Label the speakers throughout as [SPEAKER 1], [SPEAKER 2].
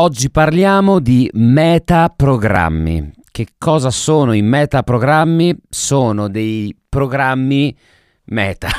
[SPEAKER 1] Oggi parliamo di metaprogrammi. Che cosa sono i metaprogrammi? Sono dei programmi meta.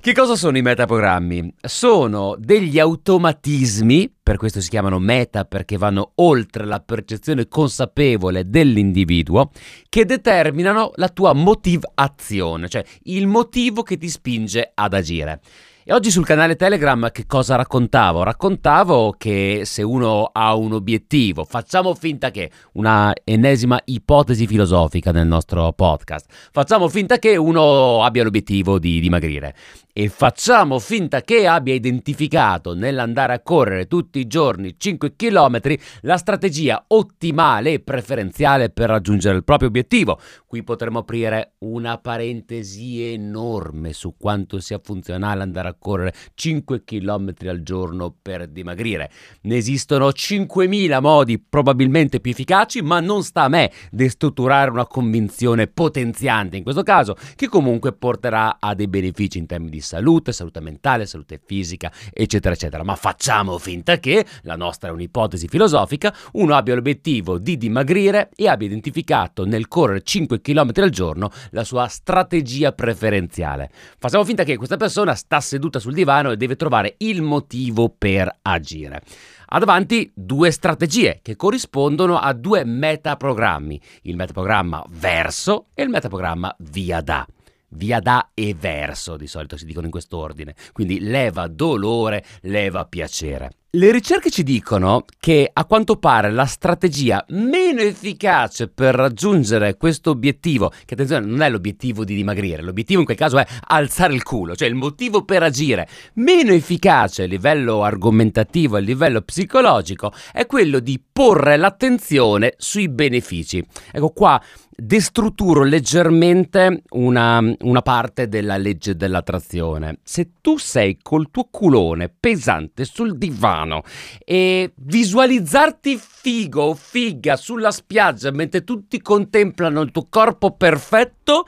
[SPEAKER 1] Che cosa sono i metaprogrammi? Sono degli automatismi, per questo si chiamano meta perché vanno oltre la percezione consapevole dell'individuo, che determinano la tua motivazione, cioè il motivo che ti spinge ad agire. E oggi sul canale Telegram che cosa raccontavo? Raccontavo che se uno ha un obiettivo, facciamo finta che, una ennesima ipotesi filosofica nel nostro podcast, facciamo finta che uno abbia l'obiettivo di dimagrire e facciamo finta che abbia identificato nell'andare a correre tutti i giorni 5 km la strategia ottimale e preferenziale per raggiungere il proprio obiettivo. Qui potremmo aprire una parentesi enorme su quanto sia funzionale andare a correre 5 km al giorno per dimagrire. Ne esistono 5.000 modi probabilmente più efficaci, ma non sta a me destrutturare una convinzione potenziante in questo caso, che comunque porterà a dei benefici in termini di salute, salute mentale, salute fisica, eccetera, eccetera. Ma facciamo finta che, la nostra è un'ipotesi filosofica, uno abbia l'obiettivo di dimagrire e abbia identificato nel correre 5 km al giorno la sua strategia preferenziale. Facciamo finta che questa persona sta seduta sul divano e deve trovare il motivo per agire. Ha davanti due strategie che corrispondono a due metaprogrammi, il metaprogramma verso e il metaprogramma via da via da e verso, di solito si dicono in quest'ordine. Quindi leva dolore, leva piacere. Le ricerche ci dicono che a quanto pare la strategia meno efficace per raggiungere questo obiettivo, che attenzione non è l'obiettivo di dimagrire, l'obiettivo in quel caso è alzare il culo, cioè il motivo per agire, meno efficace a livello argomentativo, a livello psicologico, è quello di porre l'attenzione sui benefici. Ecco qua destrutturo leggermente una, una, parte della legge dell'attrazione. Se tu sei col tuo culone pesante sul divano e visualizzarti figo o figa sulla spiaggia mentre tutti contemplano il tuo corpo perfetto,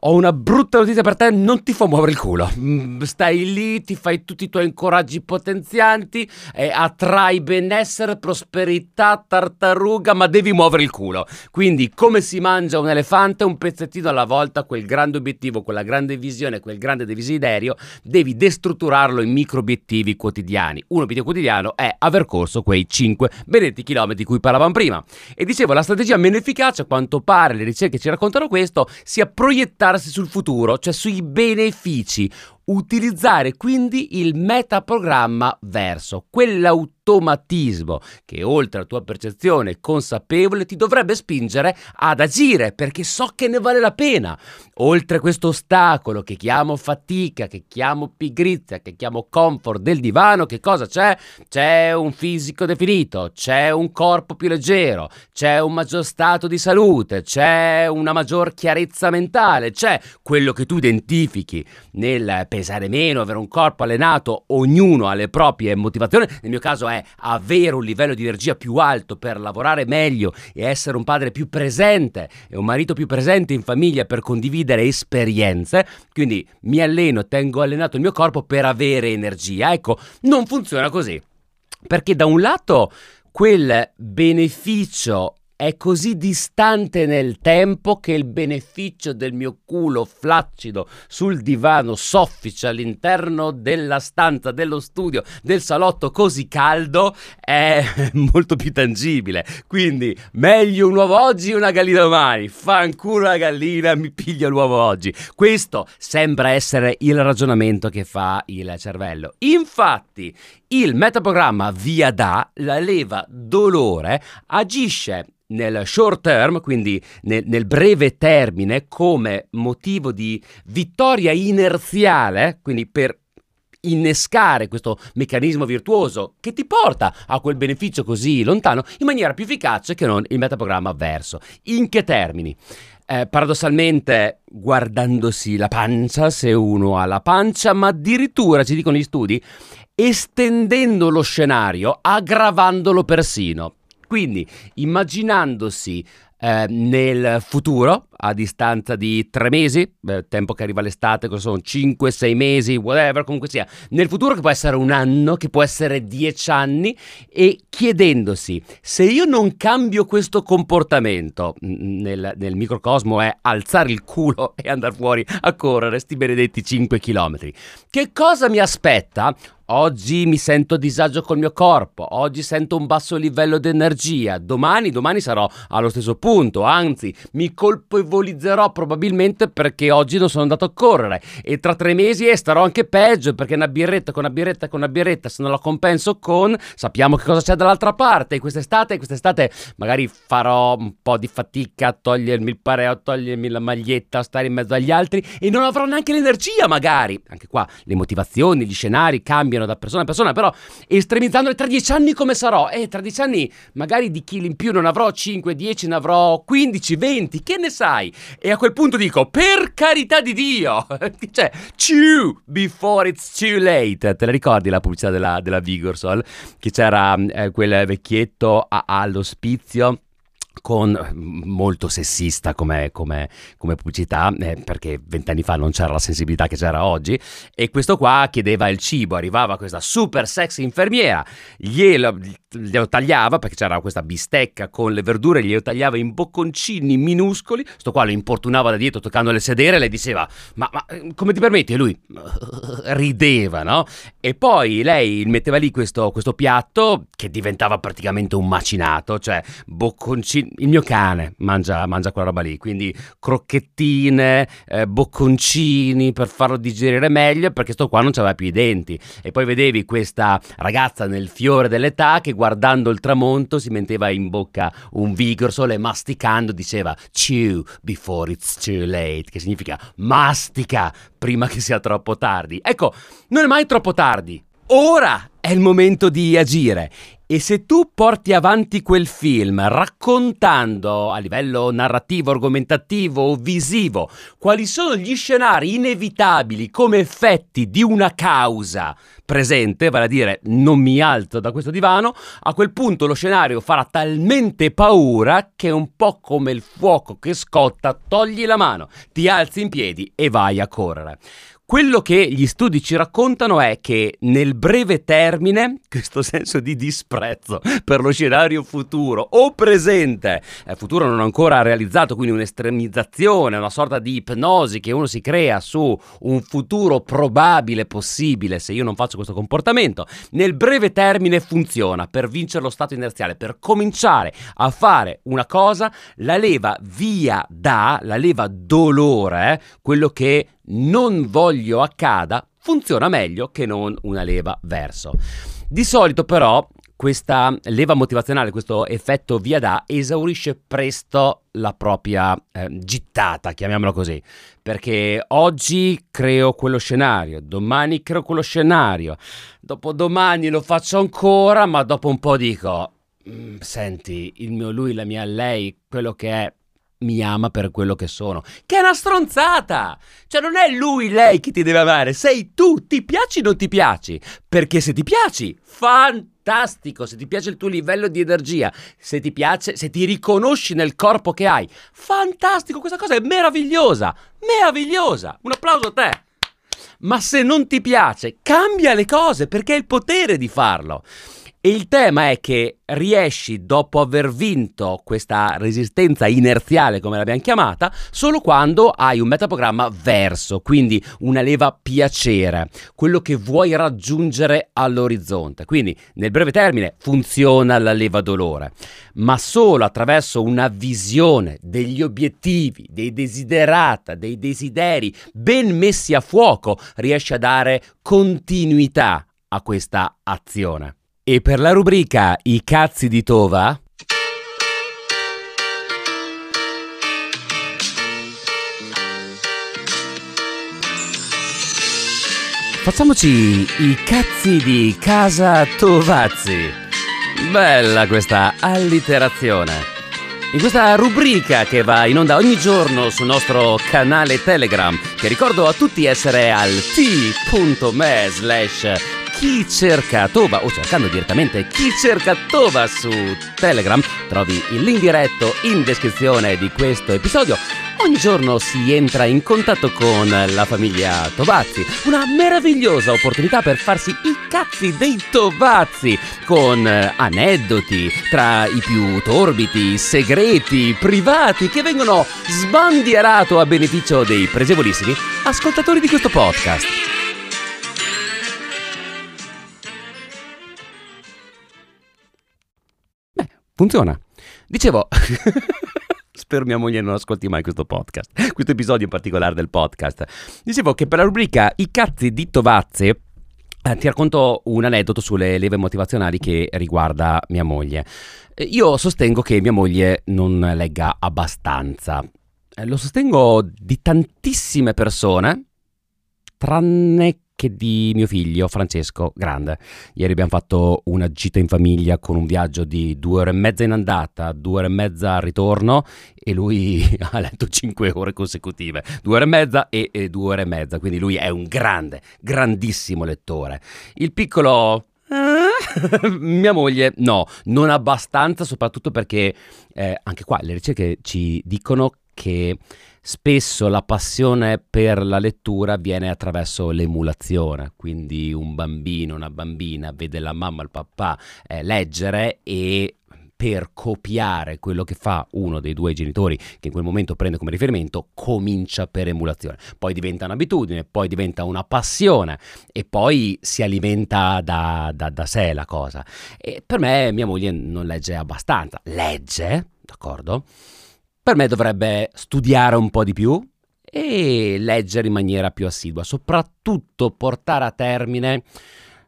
[SPEAKER 1] ho una brutta notizia per te, non ti fa muovere il culo. Mm, stai lì, ti fai tutti i tuoi incoraggi potenzianti, e attrai benessere, prosperità, tartaruga, ma devi muovere il culo. Quindi come si mangia mangia un elefante un pezzettino alla volta, quel grande obiettivo, quella grande visione, quel grande desiderio, devi destrutturarlo in micro obiettivi quotidiani. Un obiettivo quotidiano è aver corso quei 5 benedetti chilometri di cui parlavamo prima. E dicevo, la strategia meno efficace, a quanto pare, le ricerche ci raccontano questo, sia proiettarsi sul futuro, cioè sui benefici utilizzare quindi il metaprogramma verso quell'automatismo che oltre alla tua percezione consapevole ti dovrebbe spingere ad agire perché so che ne vale la pena. Oltre questo ostacolo che chiamo fatica, che chiamo pigrizia, che chiamo comfort del divano, che cosa c'è? C'è un fisico definito, c'è un corpo più leggero, c'è un maggior stato di salute, c'è una maggior chiarezza mentale, c'è quello che tu identifichi nel pesare meno, avere un corpo allenato, ognuno ha le proprie motivazioni. Nel mio caso è avere un livello di energia più alto per lavorare meglio e essere un padre più presente e un marito più presente in famiglia per condividere esperienze. Quindi mi alleno, tengo allenato il mio corpo per avere energia. Ecco, non funziona così. Perché da un lato quel beneficio è così distante nel tempo che il beneficio del mio culo flaccido sul divano soffice all'interno della stanza, dello studio, del salotto così caldo è molto più tangibile. Quindi meglio un uovo oggi e una gallina domani. Fanculo la gallina, mi piglio l'uovo oggi. Questo sembra essere il ragionamento che fa il cervello. Infatti, il metaprogramma via da, la leva dolore, agisce nel short term, quindi nel, nel, breve termine, come motivo di vittoria inerziale, quindi per innescare questo meccanismo virtuoso che ti porta a quel beneficio così lontano in maniera più efficace che non il metaprogramma avverso. In che termini? Eh, paradossalmente guardandosi la pancia, se uno ha la pancia, ma addirittura ci dicono gli studi, estendendo lo scenario, aggravandolo persino. Quindi, immaginandosi eh, nel futuro, a distanza di tre mesi, eh, tempo che arriva l'estate, cosa sono 5, 6 mesi, whatever, comunque sia, nel futuro che può essere un anno, che può essere dieci anni, e chiedendosi se io non cambio questo comportamento nel, nel microcosmo è alzare il culo e andare fuori a correre sti benedetti 5 km. Che cosa mi aspetta? Oggi mi sento a disagio col mio corpo, oggi sento un basso livello di energia, domani, domani sarò allo stesso punto, anzi mi colpevolizzerò probabilmente perché oggi non sono andato a correre e tra tre mesi starò anche peggio perché una birretta con una birretta con una birretta se non la compenso con sappiamo che cosa c'è dall'altra parte quest'estate, quest'estate magari farò un po' di fatica a togliermi il pareo, a togliermi la maglietta, a stare in mezzo agli altri e non avrò neanche l'energia magari, anche qua le motivazioni, gli scenari cambiano cambiano da persona a persona, però estremizzandole tra dieci anni come sarò? Eh, tra dieci anni magari di chili in più non avrò 5, 10, ne avrò 15, 20, che ne sai? E a quel punto dico, per carità di Dio! cioè, chew before it's too late. Te la ricordi la pubblicità della, della Vigorsol? Che c'era eh, quel vecchietto a, all'ospizio con molto sessista come, come, come pubblicità, eh, perché vent'anni fa non c'era la sensibilità che c'era oggi, e questo qua chiedeva il cibo, arrivava questa super sexy infermiera, glielo, glielo tagliava, perché c'era questa bistecca con le verdure, glielo tagliava in bocconcini minuscoli, sto qua lo importunava da dietro toccando le sedere, le diceva, ma, ma come ti permetti? E lui rideva, no? E poi lei metteva lì questo, questo piatto che diventava praticamente un macinato, cioè bocconcini il mio cane mangia, mangia, quella roba lì, quindi crocchettine, eh, bocconcini per farlo digerire meglio perché sto qua non aveva più i denti. E poi vedevi questa ragazza nel fiore dell'età che guardando il tramonto si metteva in bocca un Vigorsol e masticando diceva chew before it's too late, che significa mastica prima che sia troppo tardi. Ecco, non è mai troppo tardi. Ora è il momento di agire e se tu porti avanti quel film raccontando a livello narrativo, argomentativo o visivo quali sono gli scenari inevitabili come effetti di una causa presente, vale a dire non mi alzo da questo divano, a quel punto lo scenario farà talmente paura che è un po' come il fuoco che scotta, togli la mano, ti alzi in piedi e vai a correre. Quello che gli studi ci raccontano è che nel breve termine, questo senso di disprezzo per lo scenario futuro o presente, eh, futuro non ancora realizzato, quindi un'estremizzazione, una sorta di ipnosi che uno si crea su un futuro probabile possibile se io non faccio questo comportamento, nel breve termine funziona per vincere lo stato inerziale, per cominciare a fare una cosa, la leva via da, la leva dolore, eh, quello che non voglio accada funziona meglio che non una leva verso. Di solito però questa leva motivazionale, questo effetto via da, esaurisce presto la propria eh, gittata, chiamiamola così, perché oggi creo quello scenario, domani creo quello scenario, dopodomani lo faccio ancora, ma dopo un po' dico, mm, senti, il mio lui, la mia lei, quello che è, mi ama per quello che sono. Che è una stronzata! Cioè, non è lui, lei che ti deve amare, sei tu. Ti piaci o non ti piaci? Perché se ti piaci, fantastico. Se ti piace il tuo livello di energia, se ti piace, se ti riconosci nel corpo che hai, fantastico. Questa cosa è meravigliosa. Meravigliosa. Un applauso a te. Ma se non ti piace, cambia le cose perché hai il potere di farlo. E il tema è che riesci, dopo aver vinto questa resistenza inerziale, come l'abbiamo chiamata, solo quando hai un metaprogramma verso, quindi una leva piacere, quello che vuoi raggiungere all'orizzonte. Quindi, nel breve termine, funziona la leva dolore, ma solo attraverso una visione degli obiettivi, dei desiderata, dei desideri ben messi a fuoco, riesci a dare continuità a questa azione. E per la rubrica I cazzi di Tova? Facciamoci i cazzi di casa Tovazzi. Bella questa allitterazione. In questa rubrica che va in onda ogni giorno sul nostro canale Telegram, che ricordo a tutti essere al t.me slash Chi cerca Tova o cercando direttamente Chi cerca Tova su Telegram trovi il link diretto in descrizione di questo episodio. Ogni giorno si entra in contatto con la famiglia Tovazzi, una meravigliosa opportunità per farsi i cazzi dei Tovazzi, con eh, aneddoti tra i più torbiti, segreti, privati che vengono sbandierato a beneficio dei pregevolissimi ascoltatori di questo podcast. Funziona. Dicevo, spero mia moglie non ascolti mai questo podcast, questo episodio in particolare del podcast. Dicevo che per la rubrica I cazzi di Tovazzi eh, ti racconto un aneddoto sulle leve motivazionali che riguarda mia moglie. Eh, io sostengo che mia moglie non legga abbastanza. Eh, lo sostengo di tantissime persone, tranne che di mio figlio Francesco Grande. Ieri abbiamo fatto una gita in famiglia con un viaggio di due ore e mezza in andata, due ore e mezza al ritorno e lui ha letto cinque ore consecutive, due ore e mezza e, e due ore e mezza, quindi lui è un grande, grandissimo lettore. Il piccolo mia moglie no, non abbastanza, soprattutto perché eh, anche qua le ricerche ci dicono che spesso la passione per la lettura viene attraverso l'emulazione, quindi un bambino, una bambina vede la mamma, il papà eh, leggere e per copiare quello che fa uno dei due genitori che in quel momento prende come riferimento, comincia per emulazione. Poi diventa un'abitudine, poi diventa una passione e poi si alimenta da, da, da sé la cosa. E per me mia moglie non legge abbastanza, legge, d'accordo? Per me dovrebbe studiare un po' di più e leggere in maniera più assidua, soprattutto portare a termine,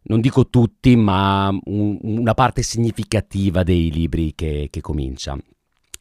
[SPEAKER 1] non dico tutti, ma un, una parte significativa dei libri che, che comincia.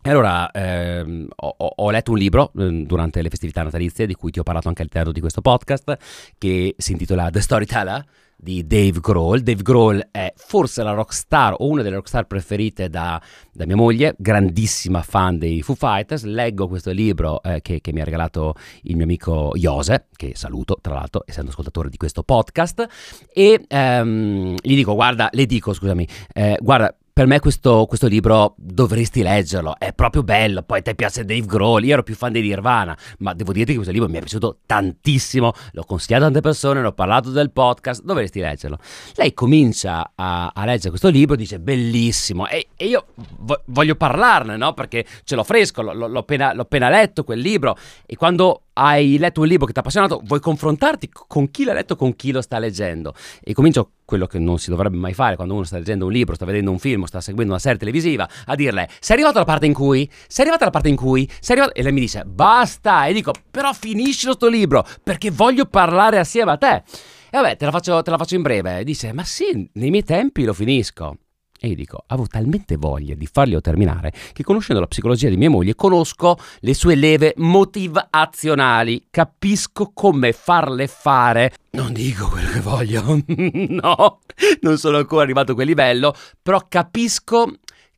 [SPEAKER 1] Allora ehm, ho, ho, letto un libro eh, durante le festività natalizie di cui ti ho parlato anche all'interno di questo podcast che si intitola The Storyteller di Dave Grohl. Dave Grohl è forse la rockstar o una delle rockstar preferite da, da mia moglie, grandissima fan dei Foo Fighters. Leggo questo libro eh, che, che, mi ha regalato il mio amico Jose, che saluto tra l'altro, essendo ascoltatore di questo podcast, e ehm, gli dico, guarda, le dico, scusami, eh, guarda, per me questo, questo, libro dovresti leggerlo, è proprio bello, poi te piace Dave Grohl, io ero più fan di Nirvana, ma devo dirti che questo libro mi è piaciuto tantissimo, l'ho consigliato a tante persone, ne ho parlato del podcast, dovresti leggerlo. Lei comincia a, a leggere questo libro, dice bellissimo, e, e io vo- voglio parlarne, no? Perché ce l'ho fresco, l- l- l'ho, appena, l'ho appena letto quel libro, e quando hai letto un libro che ti ha appassionato, vuoi confrontarti con chi l'ha letto, con chi lo sta leggendo. E comincio quello che non si dovrebbe mai fare quando uno sta leggendo un libro, sta vedendo un film, sta seguendo una serie televisiva, a dirle: Sei arrivato alla parte in cui? Sei arrivato alla parte in cui? Sei arrivato... E lei mi dice: Basta! E dico: Però finisci sto libro perché voglio parlare assieme a te. E vabbè, te la faccio, te la faccio in breve. E dice: Ma sì, nei miei tempi lo finisco. E io dico, avevo talmente voglia di farglielo terminare che conoscendo la psicologia di mia moglie conosco le sue leve motivazionali, capisco come farle fare. Non dico quello che voglio, no, non sono ancora arrivato a quel livello, però capisco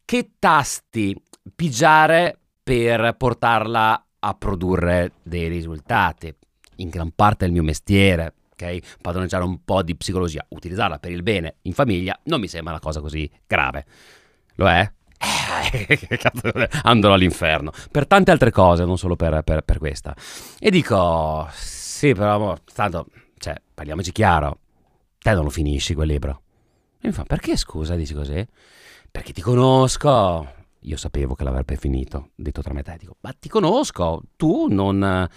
[SPEAKER 1] che tasti pigiare per portarla a produrre dei risultati. In gran parte è il mio mestiere, ok? Padroneggiare un po' di psicologia, utilizzarla per il bene in famiglia, non mi sembra una cosa così grave. Lo è? Eh, andrò all'inferno. Per tante altre cose, non solo per, per, per questa. E dico, sì, però, tanto, cioè, parliamoci chiaro, te non lo finisci quel libro. E mi fa, perché scusa, dici così? Perché ti conosco. Io sapevo che l'avrebbe finito, detto tra me e te. Dico, ma ti conosco, tu non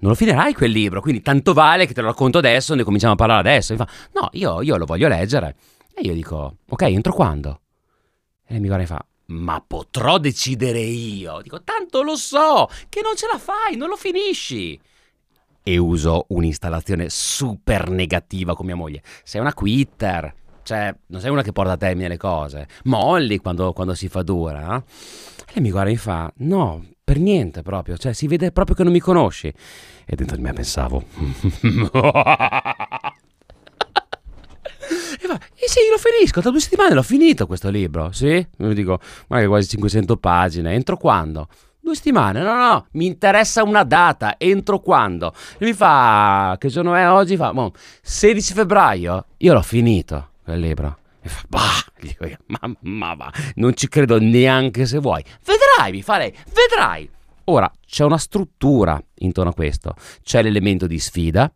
[SPEAKER 1] non lo finirai quel libro, quindi tanto vale che te lo racconto adesso, ne cominciamo a parlare adesso. Mi fa, no, io, io lo voglio leggere. E io dico, ok, entro quando? E lei mi guarda e fa, ma potrò decidere io? Dico, tanto lo so, che non ce la fai, non lo finisci. E uso un'installazione super negativa con mia moglie. Sei una quitter. Cioè, non sei una che porta a termine le cose. Molli quando, quando si fa dura. Eh? E lei mi guarda e mi fa, no, per niente proprio, cioè si vede proprio che non mi conosci. E dentro di me pensavo... e va, e sì, lo finisco, tra due settimane l'ho finito questo libro, sì? Mi dico, magari quasi 500 pagine, entro quando? Due settimane, no, no, mi interessa una data, entro quando? E mi fa, che giorno è oggi? Fa, boh, 16 febbraio, io l'ho finito quel libro. E fa, bah, dico io, ma, ma va, non ci credo neanche se vuoi. Vedrai, mi fa lei, vedrai. Ora, c'è una struttura intorno a questo. C'è l'elemento di sfida,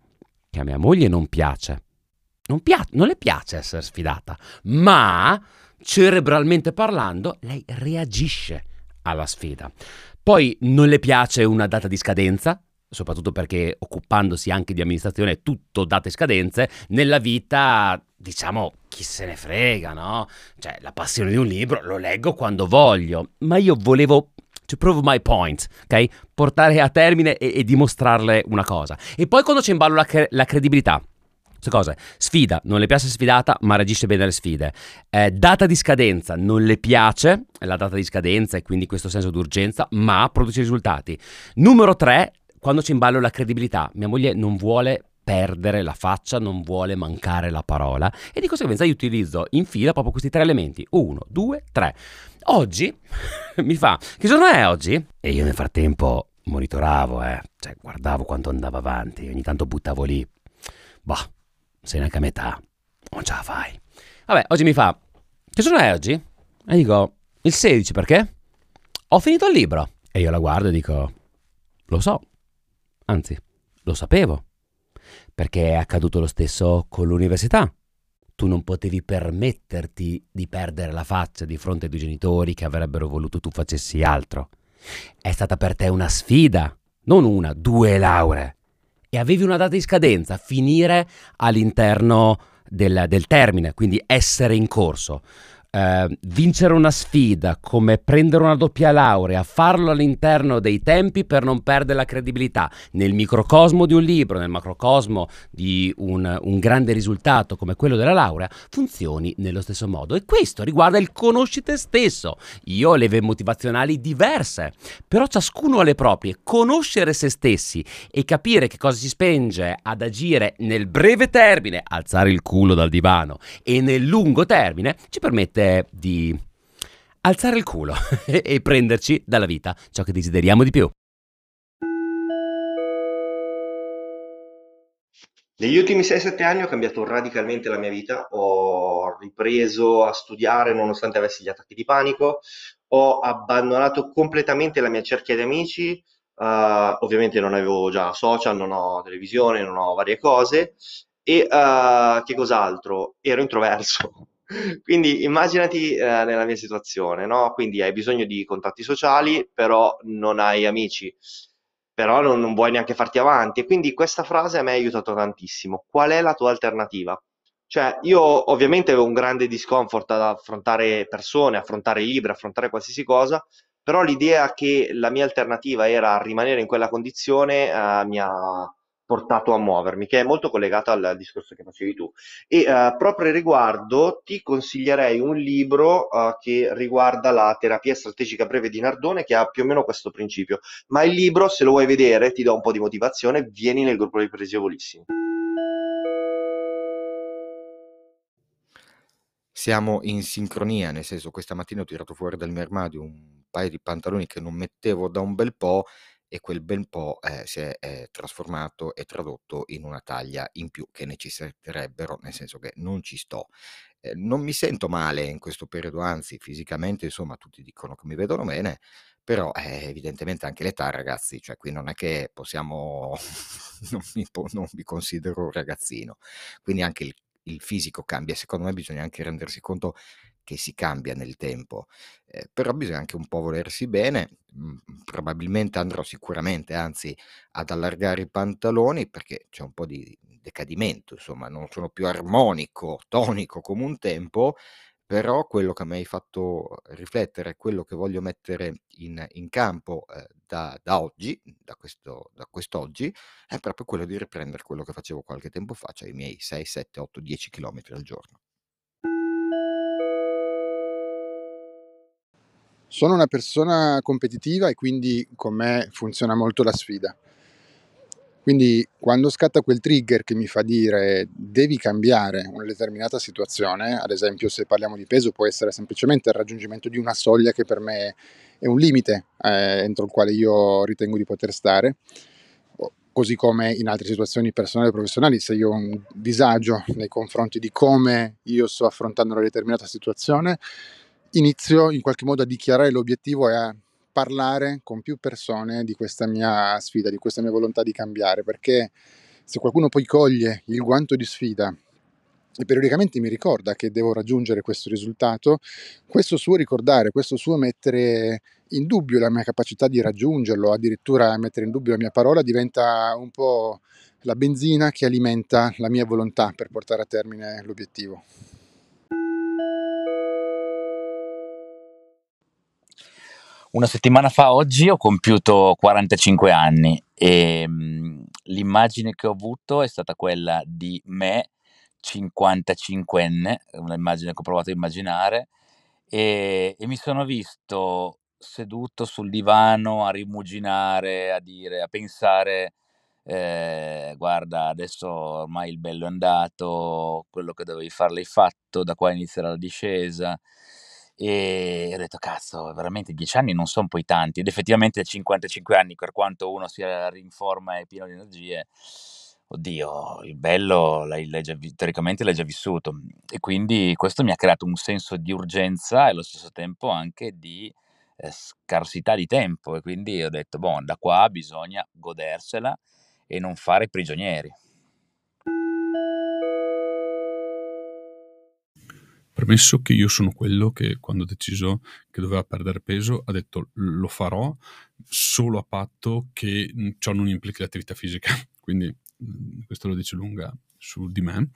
[SPEAKER 1] che a mia moglie non piace. Non, pia- non le piace essere sfidata, ma cerebralmente parlando, lei reagisce alla sfida. Poi non le piace una data di scadenza, soprattutto perché occupandosi anche di amministrazione è tutto date scadenze, nella vita diciamo chi se ne frega, no? Cioè la passione di un libro lo leggo quando voglio, ma io volevo to prove my point, ok? Portare a termine e, e dimostrarle una cosa. E poi quando c'è in ballo la, cre- la credibilità, cose. Sfida, non le piace sfidata, ma reagisce bene alle sfide. Eh, data di scadenza, non le piace la data di scadenza e quindi questo senso d'urgenza, ma produce risultati. Numero 3, quando c'è in ballo la credibilità. Mia moglie non vuole perdere la faccia, non vuole mancare la parola e di conseguenza io utilizzo in fila proprio questi tre elementi. Uno, due, tre. Oggi mi fa, che giorno è oggi? E io nel frattempo monitoravo, eh, cioè guardavo quanto andava avanti, ogni tanto buttavo lì. Bah, sei neanche a metà, non ce la fai. Vabbè, oggi mi fa, che giorno è oggi? E dico, il 16 perché? Ho finito il libro. E io la guardo e dico, lo so, anzi, lo sapevo, perché è accaduto lo stesso con l'università. Tu non potevi permetterti di perdere la faccia di fronte ai tuoi genitori che avrebbero voluto tu facessi altro. È stata per te una sfida, non una, due lauree e avevi una data di scadenza, finire all'interno del, del termine, quindi essere in corso eh, vincere una sfida, come prendere una doppia laurea, farlo all'interno dei tempi per non perdere la credibilità nel microcosmo di un libro, nel macrocosmo di un, un grande risultato come quello della laurea, funzioni nello stesso modo. E questo riguarda il conosci te stesso. Io ho leve motivazionali diverse, però ciascuno ha le proprie. Conoscere se stessi e capire che cosa si spenge ad agire nel breve termine, alzare il culo dal divano, e nel lungo termine ci permette di alzare il culo e prenderci dalla vita ciò che desideriamo di più.
[SPEAKER 2] Negli ultimi 6-7 anni ho cambiato radicalmente la mia vita, ho ripreso a studiare nonostante avessi gli attacchi di panico, ho abbandonato completamente la mia cerchia di amici, uh, ovviamente non avevo già social, non ho televisione, non ho varie cose e uh, che cos'altro? Ero introverso, quindi immaginati eh, nella mia situazione, no? Quindi hai bisogno di contatti sociali, però non hai amici, però non, non vuoi neanche farti avanti. E quindi questa frase a me ha aiutato tantissimo. Qual è la tua alternativa? Cioè, io ovviamente avevo un grande discomfort ad affrontare persone, affrontare libri, affrontare qualsiasi cosa, però l'idea che la mia alternativa era rimanere in quella condizione eh, mi ha portato a muovermi, che è molto collegata al discorso che facevi tu. E uh, proprio riguardo ti consiglierei un libro uh, che riguarda la terapia strategica breve di Nardone, che ha più o meno questo principio. Ma il libro, se lo vuoi vedere, ti do un po' di motivazione, vieni nel gruppo dei Presevolissimi.
[SPEAKER 3] Siamo in sincronia, nel senso questa mattina ho tirato fuori dal mio armadio un paio di pantaloni che non mettevo da un bel po' e quel bel po' eh, si è, è trasformato e tradotto in una taglia in più che necessiterebbero, nel senso che non ci sto. Eh, non mi sento male in questo periodo, anzi fisicamente insomma tutti dicono che mi vedono bene, però eh, evidentemente anche l'età ragazzi, cioè qui non è che possiamo, non, mi, non mi considero un ragazzino, quindi anche il, il fisico cambia, secondo me bisogna anche rendersi conto che si cambia nel tempo, eh, però bisogna anche un po' volersi bene, mh, probabilmente andrò sicuramente, anzi, ad allargare i pantaloni perché c'è un po' di decadimento, insomma, non sono più armonico, tonico come un tempo, però quello che mi hai fatto riflettere, quello che voglio mettere in, in campo eh, da, da, oggi, da, questo, da quest'oggi, è proprio quello di riprendere quello che facevo qualche tempo fa, cioè i miei 6, 7, 8, 10 km al giorno.
[SPEAKER 4] Sono una persona competitiva e quindi con me funziona molto la sfida. Quindi quando scatta quel trigger che mi fa dire devi cambiare una determinata situazione, ad esempio se parliamo di peso può essere semplicemente il raggiungimento di una soglia che per me è un limite eh, entro il quale io ritengo di poter stare, così come in altre situazioni personali e professionali, se io ho un disagio nei confronti di come io sto affrontando una determinata situazione, inizio in qualche modo a dichiarare l'obiettivo e a parlare con più persone di questa mia sfida, di questa mia volontà di cambiare, perché se qualcuno poi coglie il guanto di sfida e periodicamente mi ricorda che devo raggiungere questo risultato, questo suo ricordare, questo suo mettere in dubbio la mia capacità di raggiungerlo, addirittura mettere in dubbio la mia parola, diventa un po' la benzina che alimenta la mia volontà per portare a termine l'obiettivo.
[SPEAKER 5] Una settimana fa oggi ho compiuto 45 anni e mm, l'immagine che ho avuto è stata quella di me 55enne, un'immagine che ho provato a immaginare e, e mi sono visto seduto sul divano a rimuginare, a dire, a pensare eh, guarda adesso ormai il bello è andato, quello che dovevi fare l'hai fatto, da qua inizierà la discesa e ho detto: "Cazzo, veramente 10 anni non son poi tanti", ed effettivamente a 55 anni, per quanto uno sia in forma e pieno di energie, oddio, il bello l'hai l'hai già teoricamente l'hai già vissuto. E quindi questo mi ha creato un senso di urgenza e allo stesso tempo anche di, ehm, scarsità di tempo e quindi ho detto: "Boh, da qua bisogna godersela e non fare prigionieri".
[SPEAKER 6] Premesso che io sono quello che quando ha deciso che doveva perdere peso ha detto lo farò solo a patto che ciò non implichi l'attività fisica, quindi questo lo dice lunga su di me.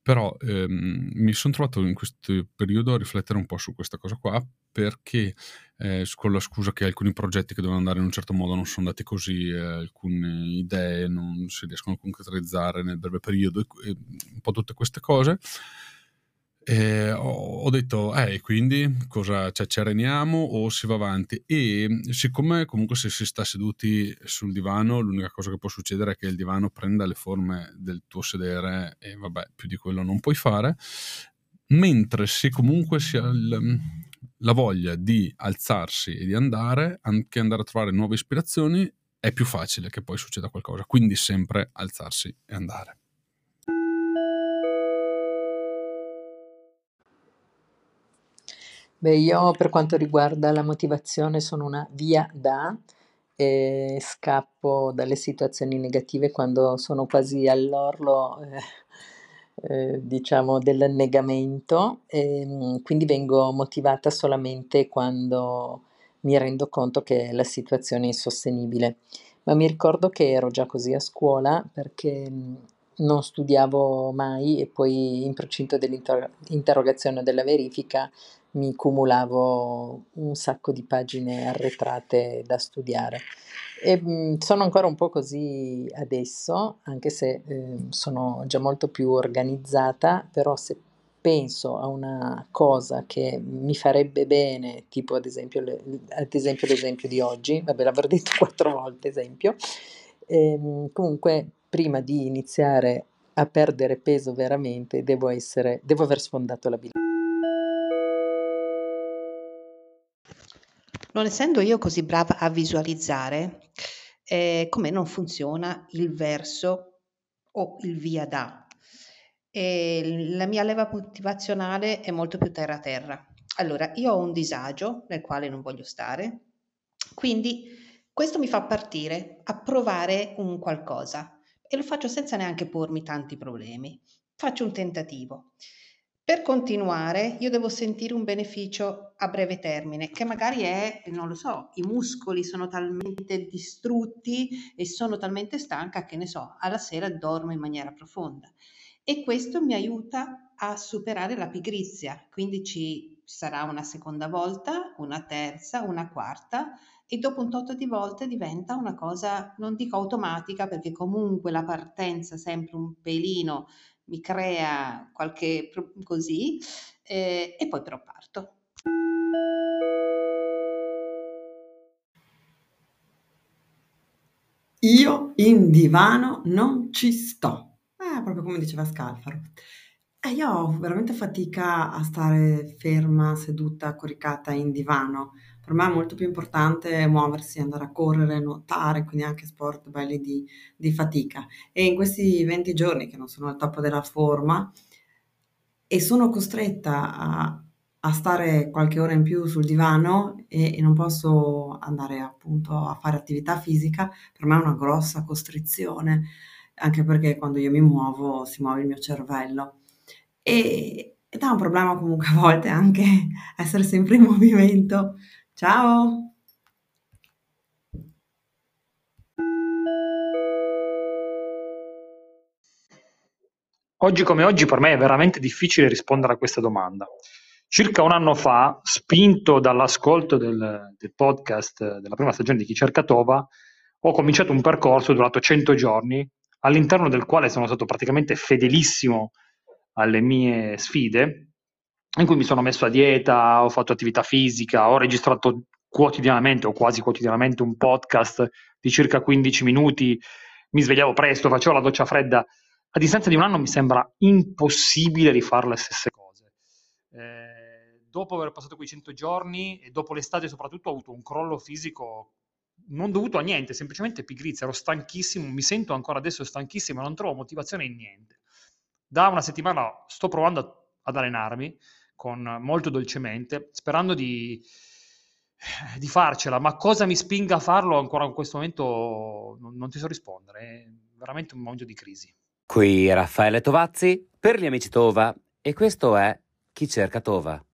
[SPEAKER 6] Però ehm, mi sono trovato in questo periodo a riflettere un po' su questa cosa qua perché eh, con la scusa che alcuni progetti che dovevano andare in un certo modo non sono andati così, eh, alcune idee non si riescono a concretizzare nel breve periodo, e, e un po' tutte queste cose e ho, ho detto, eh, quindi cosa, cioè, ci areniamo o si va avanti? E siccome comunque se si sta seduti sul divano, l'unica cosa che può succedere è che il divano prenda le forme del tuo sedere e vabbè, più di quello non puoi fare, mentre se comunque si ha il, la voglia di alzarsi e di andare, anche andare a trovare nuove ispirazioni, è più facile che poi succeda qualcosa. Quindi sempre alzarsi e andare.
[SPEAKER 7] Beh, io per quanto riguarda la motivazione sono una via da e scappo dalle situazioni negative quando sono quasi all'orlo, eh, eh, diciamo, dell'annegamento, ehm, quindi vengo motivata solamente quando mi rendo conto che la situazione è insostenibile. Ma mi ricordo che ero già così a scuola perché non studiavo mai e poi in procinto dell'interrogazione o della verifica mi cumulavo un sacco di pagine arretrate da studiare. E, mh, sono ancora un po' così adesso, anche se eh, sono già molto più organizzata, però se penso a una cosa che mi farebbe bene, tipo ad esempio, le, ad esempio l'esempio di oggi, vabbè l'avrò detto quattro volte esempio, ehm, comunque prima di iniziare a perdere peso veramente devo, essere, devo aver sfondato la bilancia.
[SPEAKER 8] Non essendo io così brava a visualizzare, eh, come non funziona il verso o il via da. E la mia leva motivazionale è molto più terra terra. Allora, io ho un disagio nel quale non voglio stare, quindi questo mi fa partire a provare un qualcosa e lo faccio senza neanche pormi tanti problemi. Faccio un tentativo. Per continuare, io devo sentire un beneficio a breve termine, che magari è, non lo so, i muscoli sono talmente distrutti e sono talmente stanca che ne so, alla sera dormo in maniera profonda. E questo mi aiuta a superare la pigrizia, quindi ci sarà una seconda volta, una terza, una quarta e dopo un tot di volte diventa una cosa, non dico automatica, perché comunque la partenza sempre un pelino mi crea qualche così eh, e poi però parto.
[SPEAKER 9] io in divano non ci sto. Eh, proprio come diceva Scalfaro. Eh, io ho veramente fatica a stare ferma, seduta, coricata in divano. Per me è molto più importante muoversi, andare a correre, nuotare, quindi anche sport belli di, di fatica. E in questi 20 giorni che non sono al top della forma e sono costretta a, a stare qualche ora in più sul divano e, e non posso andare appunto a fare attività fisica, per me è una grossa costrizione, anche perché quando io mi muovo si muove il mio cervello. E, ed è un problema comunque a volte anche essere sempre in movimento. Ciao!
[SPEAKER 10] Oggi come oggi per me è veramente difficile rispondere a questa domanda. Circa un anno fa, spinto dall'ascolto del, del podcast della prima stagione di Chi cerca Tova, ho cominciato un percorso durato 100 giorni, all'interno del quale sono stato praticamente fedelissimo alle mie sfide, in cui mi sono messo a dieta, ho fatto attività fisica, ho registrato quotidianamente o quasi quotidianamente un podcast di circa 15 minuti, mi svegliavo presto, facevo la doccia fredda a distanza di un anno mi sembra impossibile rifare le stesse cose. Eh, dopo aver passato quei 100 giorni e dopo l'estate soprattutto ho avuto un crollo fisico non dovuto a niente, semplicemente pigrizia, ero stanchissimo, mi sento ancora adesso stanchissimo, non trovo motivazione in niente. Da una settimana sto provando ad allenarmi con molto dolcemente, sperando di, di, farcela, ma cosa mi spinga a farlo ancora in questo momento non, non ti so rispondere, è veramente un momento di crisi.
[SPEAKER 1] Qui Raffaele Tovazzi per gli amici Tova e questo è Chi cerca Tova.